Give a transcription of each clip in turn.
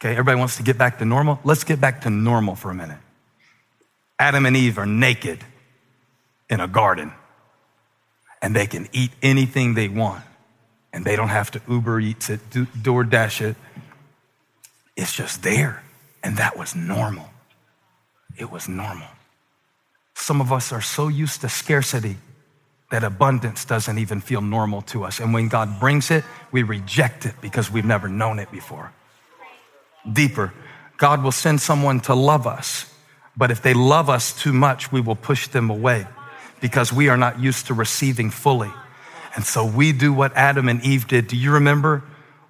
Okay, everybody wants to get back to normal. Let's get back to normal for a minute. Adam and Eve are naked in a garden and they can eat anything they want and they don't have to Uber Eats it, DoorDash it. It's just there. And that was normal. It was normal. Some of us are so used to scarcity that abundance doesn't even feel normal to us. And when God brings it, we reject it because we've never known it before. Deeper, God will send someone to love us, but if they love us too much, we will push them away because we are not used to receiving fully. And so we do what Adam and Eve did. Do you remember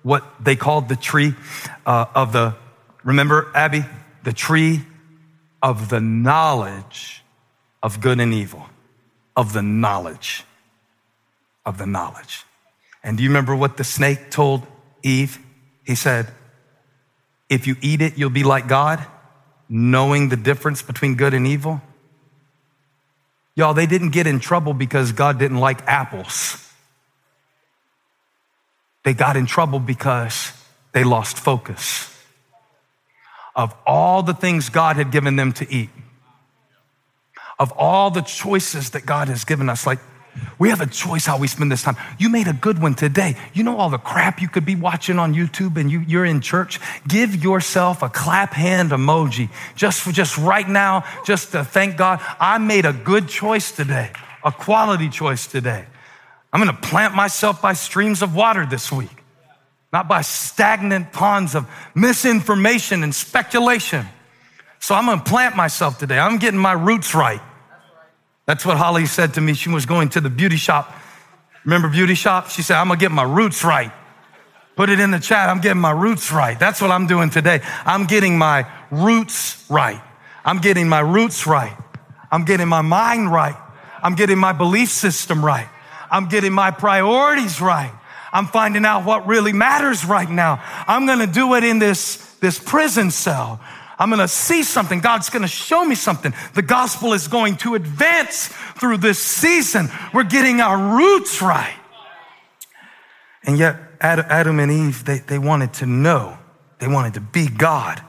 what they called the tree uh, of the, remember, Abby? The tree of the knowledge of good and evil, of the knowledge, of the knowledge. And do you remember what the snake told Eve? He said, If you eat it, you'll be like God, knowing the difference between good and evil. Y'all, they didn't get in trouble because God didn't like apples. They got in trouble because they lost focus of all the things God had given them to eat, of all the choices that God has given us. Like, we have a choice how we spend this time. You made a good one today. You know all the crap you could be watching on YouTube and you, you're in church? Give yourself a clap hand emoji just for just right now, just to thank God. I made a good choice today, a quality choice today. I'm to plant myself by streams of water this week not by stagnant ponds of misinformation and speculation. So I'm gonna plant myself today. I'm getting my roots right. That's what Holly said to me. She was going to the beauty shop. Remember beauty shop? She said, I'm gonna get my roots right. Put it in the chat. I'm getting my roots right. That's what I'm doing today. I'm getting my roots right. I'm getting my roots right. I'm getting my mind right. I'm getting my belief system right. I'm getting my priorities right. I'm finding out what really matters right now. I'm going to do it in this, this prison cell. I'm going to see something. God's going to show me something. The gospel is going to advance through this season. We're getting our roots right. And yet, Adam and Eve, they, they wanted to know. They wanted to be God.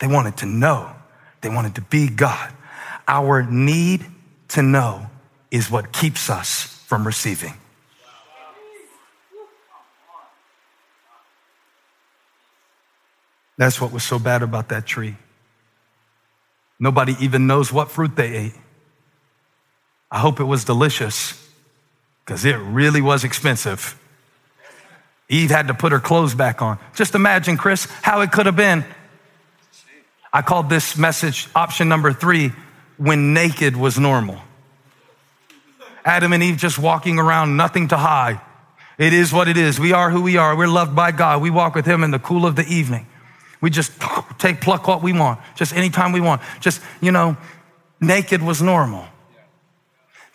They wanted to know. They wanted to be God. Our need to know is what keeps us from receiving. That's what was so bad about that tree. Nobody even knows what fruit they ate. I hope it was delicious because it really was expensive. Eve had to put her clothes back on. Just imagine, Chris, how it could have been. I called this message option number three when naked was normal. Adam and Eve just walking around, nothing to hide. It is what it is. We are who we are. We're loved by God. We walk with Him in the cool of the evening. We just take, pluck what we want, just anytime we want. Just, you know, naked was normal.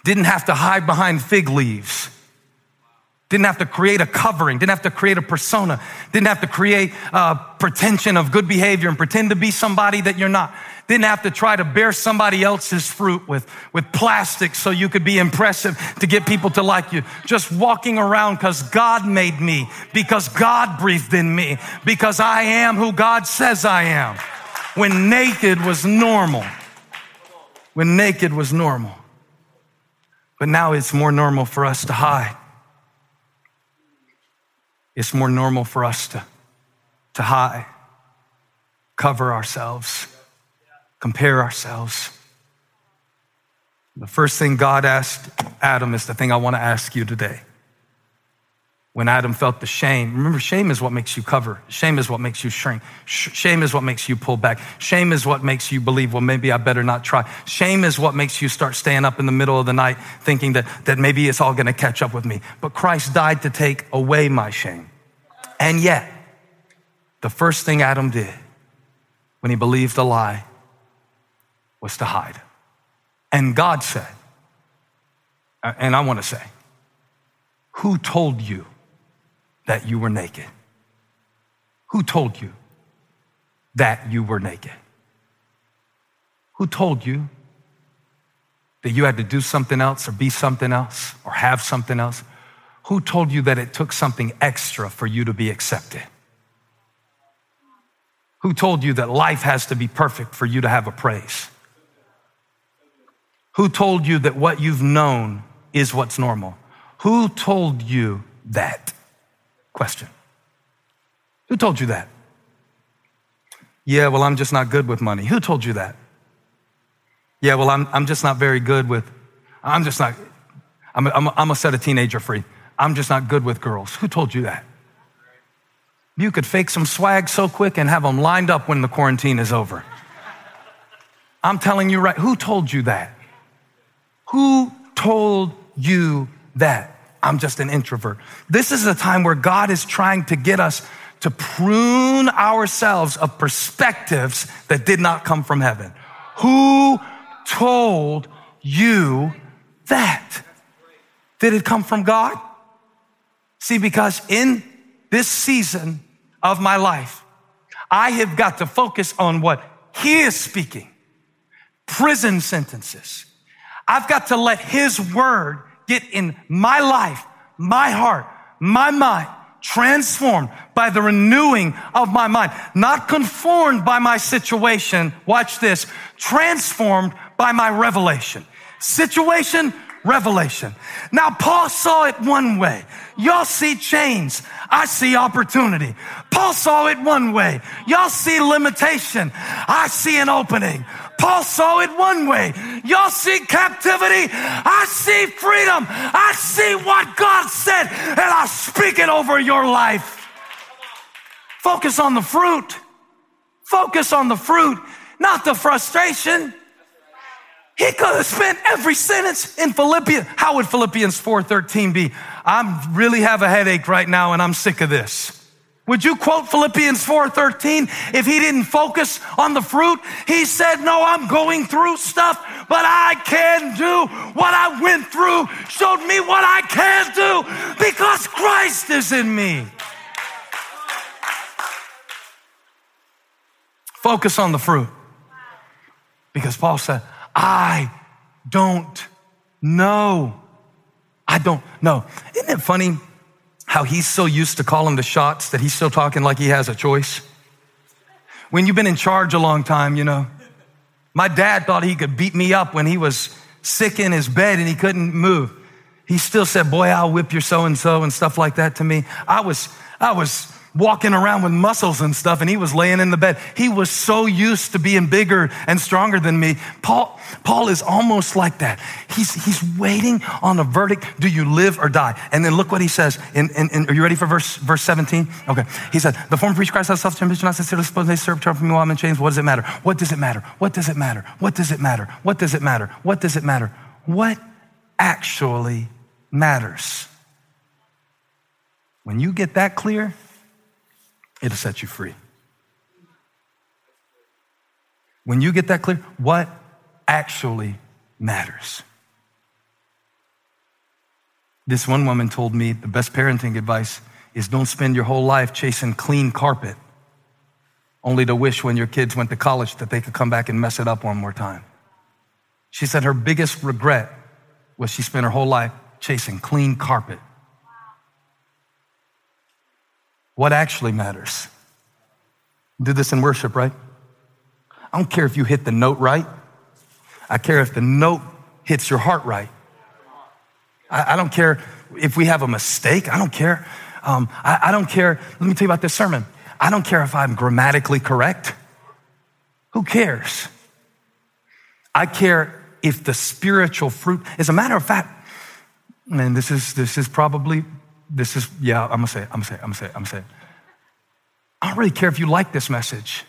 Didn't have to hide behind fig leaves. Didn't have to create a covering. Didn't have to create a persona. Didn't have to create a pretension of good behavior and pretend to be somebody that you're not. Didn't have to try to bear somebody else's fruit with, with plastic so you could be impressive to get people to like you. Just walking around because God made me, because God breathed in me, because I am who God says I am. When naked was normal. When naked was normal. But now it's more normal for us to hide. It's more normal for us to, to hide, cover ourselves compare ourselves. The first thing God asked Adam is the thing I want to ask you today. When Adam felt the shame, remember, shame is what makes you cover. Shame is what makes you shrink. Shame is what makes you pull back. Shame is what makes you believe, well, maybe I better not try. Shame is what makes you start staying up in the middle of the night thinking that, that maybe it's all going to catch up with me. But Christ died to take away my shame. And yet, the first thing Adam did when he believed a lie was to hide. And God said, and I want to say, who told you that you were naked? Who told you that you were naked? Who told you that you had to do something else or be something else or have something else? Who told you that it took something extra for you to be accepted? Who told you that life has to be perfect for you to have a praise? Who told you that what you've known is what's normal? Who told you that? Question. Who told you that? Yeah, well, I'm just not good with money. Who told you that? Yeah, well, I'm, I'm just not very good with, I'm just not, I'm, I'm, I'm gonna set a teenager free. I'm just not good with girls. Who told you that? You could fake some swag so quick and have them lined up when the quarantine is over. I'm telling you right, who told you that? Who told you that? I'm just an introvert. This is a time where God is trying to get us to prune ourselves of perspectives that did not come from heaven. Who told you that? Did it come from God? See, because in this season of my life, I have got to focus on what He is speaking. Prison sentences. I've got to let His word get in my life, my heart, my mind, transformed by the renewing of my mind, not conformed by my situation. Watch this, transformed by my revelation. Situation, revelation. Now, Paul saw it one way. Y'all see chains. I see opportunity. Paul saw it one way. Y'all see limitation. I see an opening. Paul saw it one way. Y'all see captivity. I see freedom. I see what God said, and I speak it over your life. Focus on the fruit. Focus on the fruit, not the frustration. He could have spent every sentence in Philippians. How would Philippians 4:13 be? I'm really have a headache right now and I'm sick of this. Would you quote Philippians 4:13 if he didn't focus on the fruit? He said, "No, I'm going through stuff, but I can do what I went through. Showed me what I can do because Christ is in me." Focus on the fruit. Because Paul said, I don't know. I don't know. Isn't it funny how he's so used to calling the shots that he's still talking like he has a choice? When you've been in charge a long time, you know. My dad thought he could beat me up when he was sick in his bed and he couldn't move. He still said, Boy, I'll whip your so and so and stuff like that to me. I was, I was walking around with muscles and stuff, and he was laying in the bed. He was so used to being bigger and stronger than me. Paul, Paul is almost like that. He's, he's waiting on a verdict. Do you live or die? And then look what he says. In, in, in are you ready for verse, verse 17? Okay. He said, The former preach Christ has self ambition, not sincerely suppose they serve for me while I'm in chains. What does it matter? What does it matter? What does it matter? What does it matter? What does it matter? What does it matter? What actually matters? When you get that clear, it'll set you free. When you get that clear, what actually matters? This one woman told me the best parenting advice is don't spend your whole life chasing clean carpet only to wish when your kids went to college that they could come back and mess it up one more time. She said her biggest regret was she spent her whole life chasing clean carpet what actually matters. Do this in worship, right? I don't care if you hit the note right. I care if the note hits your heart right. I, I don't care if we have a mistake. I don't care. Um, I, I don't care. Let me tell you about this sermon. I don't care if I'm grammatically correct. Who cares? I care if the spiritual fruit, as a matter of fact, and this is, this is probably this is, yeah, I'm gonna say it, I'm gonna say it, I'm gonna say it, I'm gonna say it. I don't really care if you like this message.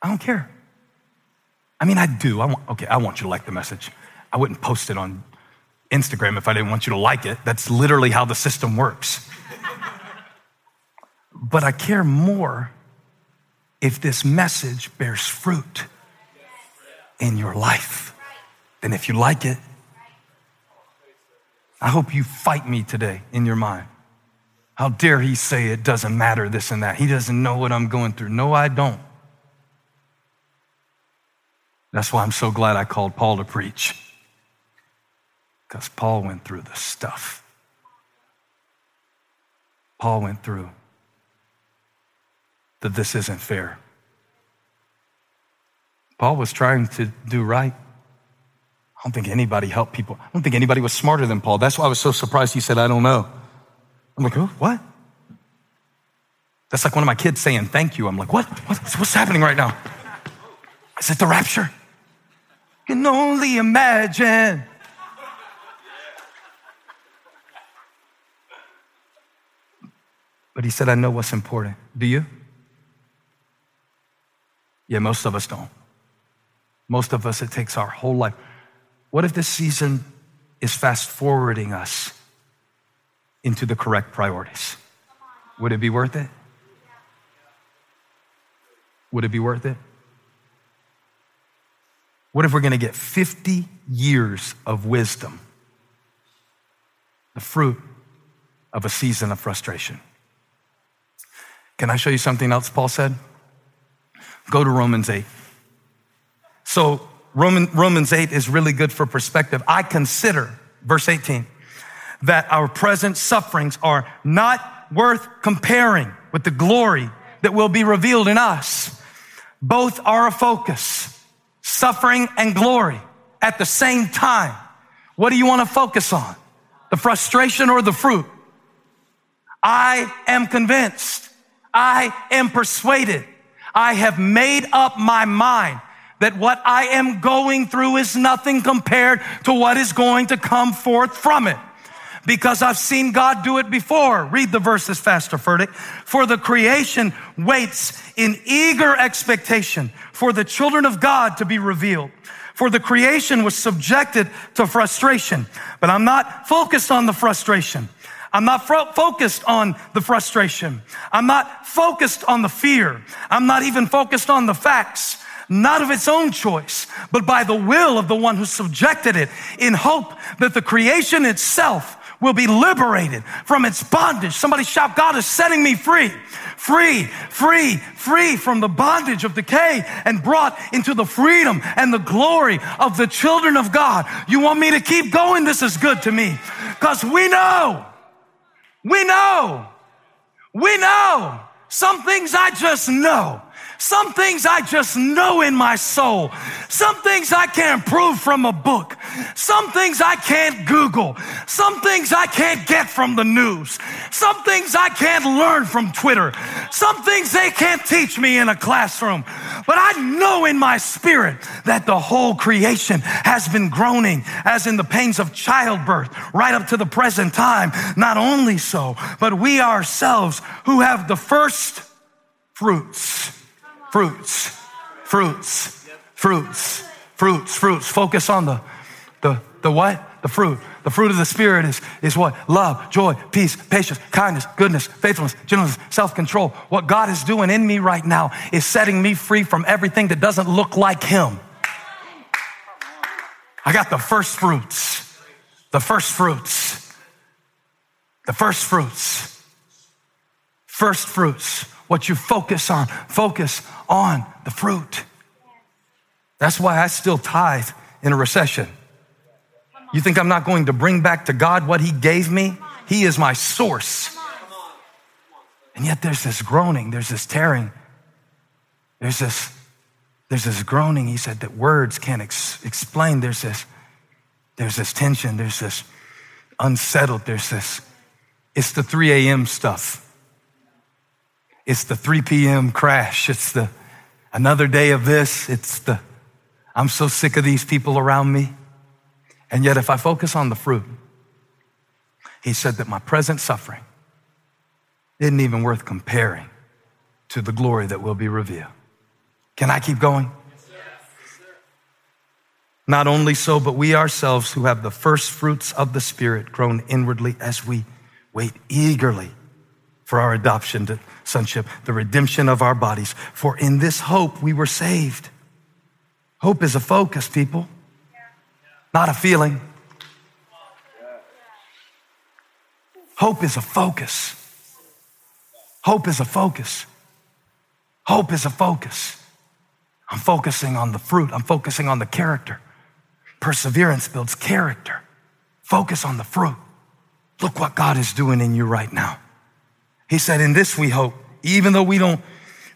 I don't care. I mean, I do. I want, okay, I want you to like the message. I wouldn't post it on Instagram if I didn't want you to like it. That's literally how the system works. but I care more if this message bears fruit in your life than if you like it. I hope you fight me today in your mind. How dare he say it doesn't matter, this and that? He doesn't know what I'm going through. No, I don't. That's why I'm so glad I called Paul to preach. Because Paul went through the stuff. Paul went through. that this isn't fair. Paul was trying to do right. I don't think anybody helped people. I don't think anybody was smarter than Paul. That's why I was so surprised he said, I don't know. I'm like, oh, what? That's like one of my kids saying thank you. I'm like, what? What's, what's happening right now? Is it the rapture? You can only imagine. But he said, I know what's important. Do you? Yeah, most of us don't. Most of us, it takes our whole life. What if this season is fast forwarding us into the correct priorities? Would it be worth it? Would it be worth it? What if we're going to get 50 years of wisdom, the fruit of a season of frustration? Can I show you something else Paul said? Go to Romans 8. So, Roman, Romans 8 is really good for perspective. I consider, verse 18, that our present sufferings are not worth comparing with the glory that will be revealed in us. Both are a focus suffering and glory at the same time. What do you want to focus on? The frustration or the fruit? I am convinced. I am persuaded. I have made up my mind that what I am going through is nothing compared to what is going to come forth from it because I've seen God do it before. Read the verses faster, Furtick. For the creation waits in eager expectation for the children of God to be revealed. For the creation was subjected to frustration, but I'm not focused on the frustration. I'm not fro- focused on the frustration. I'm not focused on the fear. I'm not even focused on the facts not of its own choice, but by the will of the one who subjected it in hope that the creation itself will be liberated from its bondage. Somebody shout, God is setting me free. Free, free, free from the bondage of decay and brought into the freedom and the glory of the children of God. You want me to keep going? This is good to me because we know, we know, we know some things I just know. Some things I just know in my soul. Some things I can't prove from a book. Some things I can't Google. Some things I can't get from the news. Some things I can't learn from Twitter. Some things they can't teach me in a classroom. But I know in my spirit that the whole creation has been groaning as in the pains of childbirth right up to the present time. Not only so, but we ourselves who have the first fruits fruits, fruits, fruits, fruits, fruits. Focus on the, the, the what? The fruit. The fruit of the Spirit is, is what? Love, joy, peace, patience, kindness, goodness, faithfulness, gentleness, self control. What God is doing in me right now is setting me free from everything that doesn't look like Him. I got the first fruits. The first fruits. The first fruits. First fruits what you focus on. Focus on the fruit. That's why I still tithe in a recession. You think I'm not going to bring back to God what He gave me? He is my source. And yet there's this groaning, there's this tearing, there's this, there's this groaning. He said that words can't ex- explain. There's this, there's this tension, there's this unsettled, there's this, it's the 3 a.m. stuff. It's the 3 p.m. crash. It's the another day of this. It's the I'm so sick of these people around me. And yet, if I focus on the fruit, he said that my present suffering isn't even worth comparing to the glory that will be revealed. Can I keep going? Not only so, but we ourselves who have the first fruits of the Spirit groan inwardly as we wait eagerly for our adoption to sonship, the redemption of our bodies. For in this hope we were saved. Hope is a focus, people, not a feeling. Hope is a focus. Hope is a focus. Hope is a focus. I'm focusing on the fruit. I'm focusing on the character. Perseverance builds character. Focus on the fruit. Look what God is doing in you right now. He said, In this we hope, even though we don't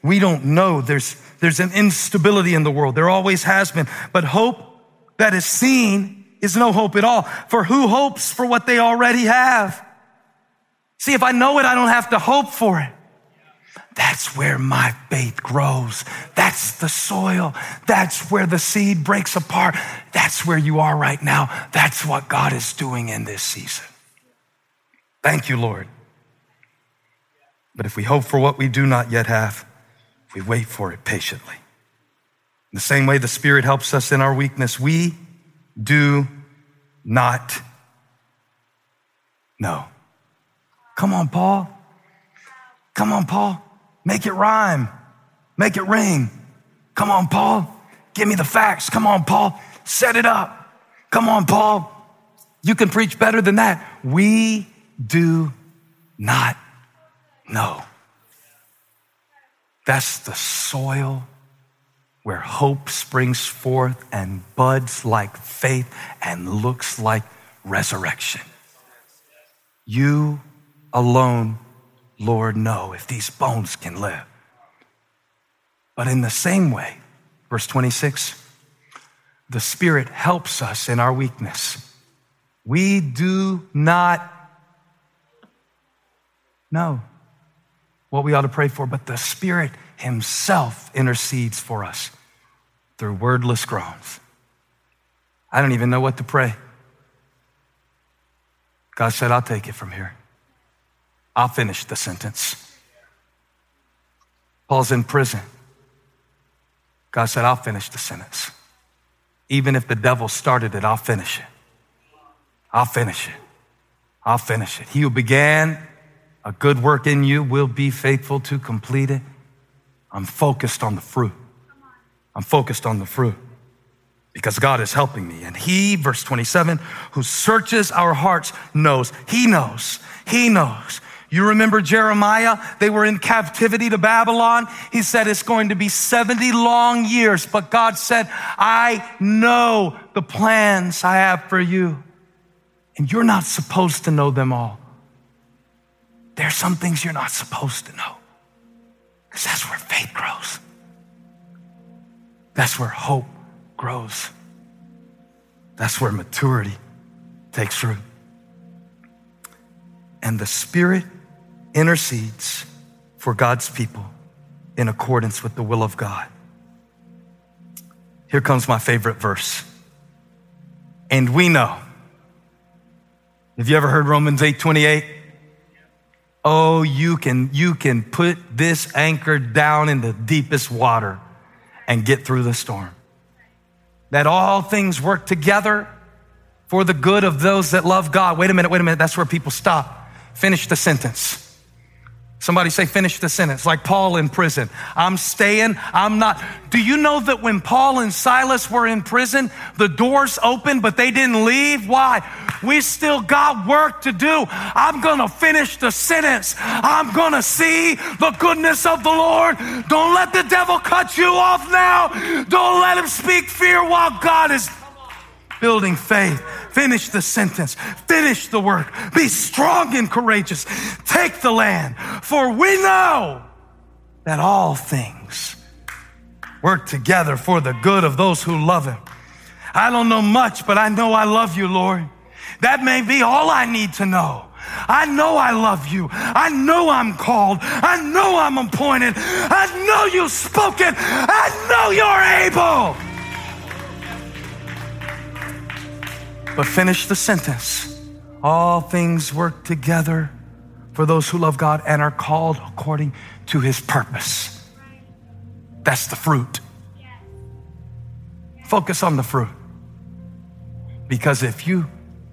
We don't know. There's, there's an instability in the world. There always has been. But hope that is seen is no hope at all. For who hopes for what they already have? See, if I know it, I don't have to hope for it. That's where my faith grows. That's the soil. That's where the seed breaks apart. That's where you are right now. That's what God is doing in this season. Thank you, Lord. But if we hope for what we do not yet have, we wait for it patiently. In the same way the Spirit helps us in our weakness, we do not know. Come on, Paul. Come on, Paul. Make it rhyme. Make it ring. Come on, Paul. Give me the facts. Come on, Paul. Set it up. Come on, Paul. You can preach better than that. We do not know. That's the soil where hope springs forth and buds like faith and looks like resurrection. You alone, Lord, know if these bones can live. But in the same way, verse 26, the Spirit helps us in our weakness. We do not know what we ought to pray for, but the Spirit Himself intercedes for us through wordless groans. I don't even know what to pray. God said, I'll take it from here. I'll finish the sentence. Paul's in prison. God said, I'll finish the sentence. Even if the devil started it, I'll finish it. I'll finish it. I'll finish it. He who began a good work in you will be faithful to complete it. I'm focused on the fruit. I'm focused on the fruit because God is helping me. And He, verse 27, who searches our hearts knows. He knows. He knows. You remember Jeremiah? They were in captivity to Babylon. He said it's going to be 70 long years, but God said, I know the plans I have for you. And you're not supposed to know them all. There are some things you're not supposed to know because that's where faith grows. That's where hope grows. That's where maturity takes root. And the Spirit intercedes for God's people in accordance with the will of God. Here comes my favorite verse. And we know. Have you ever heard Romans 8 28? Oh, you can, you can put this anchor down in the deepest water and get through the storm. That all things work together for the good of those that love God. Wait a minute, wait a minute. That's where people stop. Finish the sentence. Somebody say, finish the sentence. Like Paul in prison. I'm staying. I'm not. Do you know that when Paul and Silas were in prison, the doors opened, but they didn't leave? Why? We still got work to do. I'm to finish the sentence. I'm to see the goodness of the Lord. Don't let the devil cut you off now. Don't let him speak fear while God is building faith. Finish the sentence. Finish the work. Be strong and courageous. Take the land. For we know that all things work together for the good of those who love him. I don't know much, but I know I love you, Lord. That may be all I need to know. I know I love you. I know I'm called. I know I'm appointed. I know you've spoken. I know you're able. But finish the sentence. All things work together for those who love God and are called according to his purpose. That's the fruit. Focus on the fruit. Because if you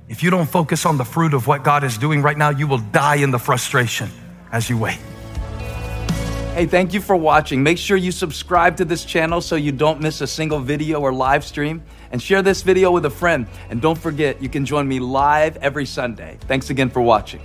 if you don't focus on the fruit of what God is doing right now, you will die in the frustration as you wait. Hey, thank you for watching. Make sure you subscribe to this channel so you don't miss a single video or live stream. And share this video with a friend. And don't forget, you can join me live every Sunday. Thanks again for watching.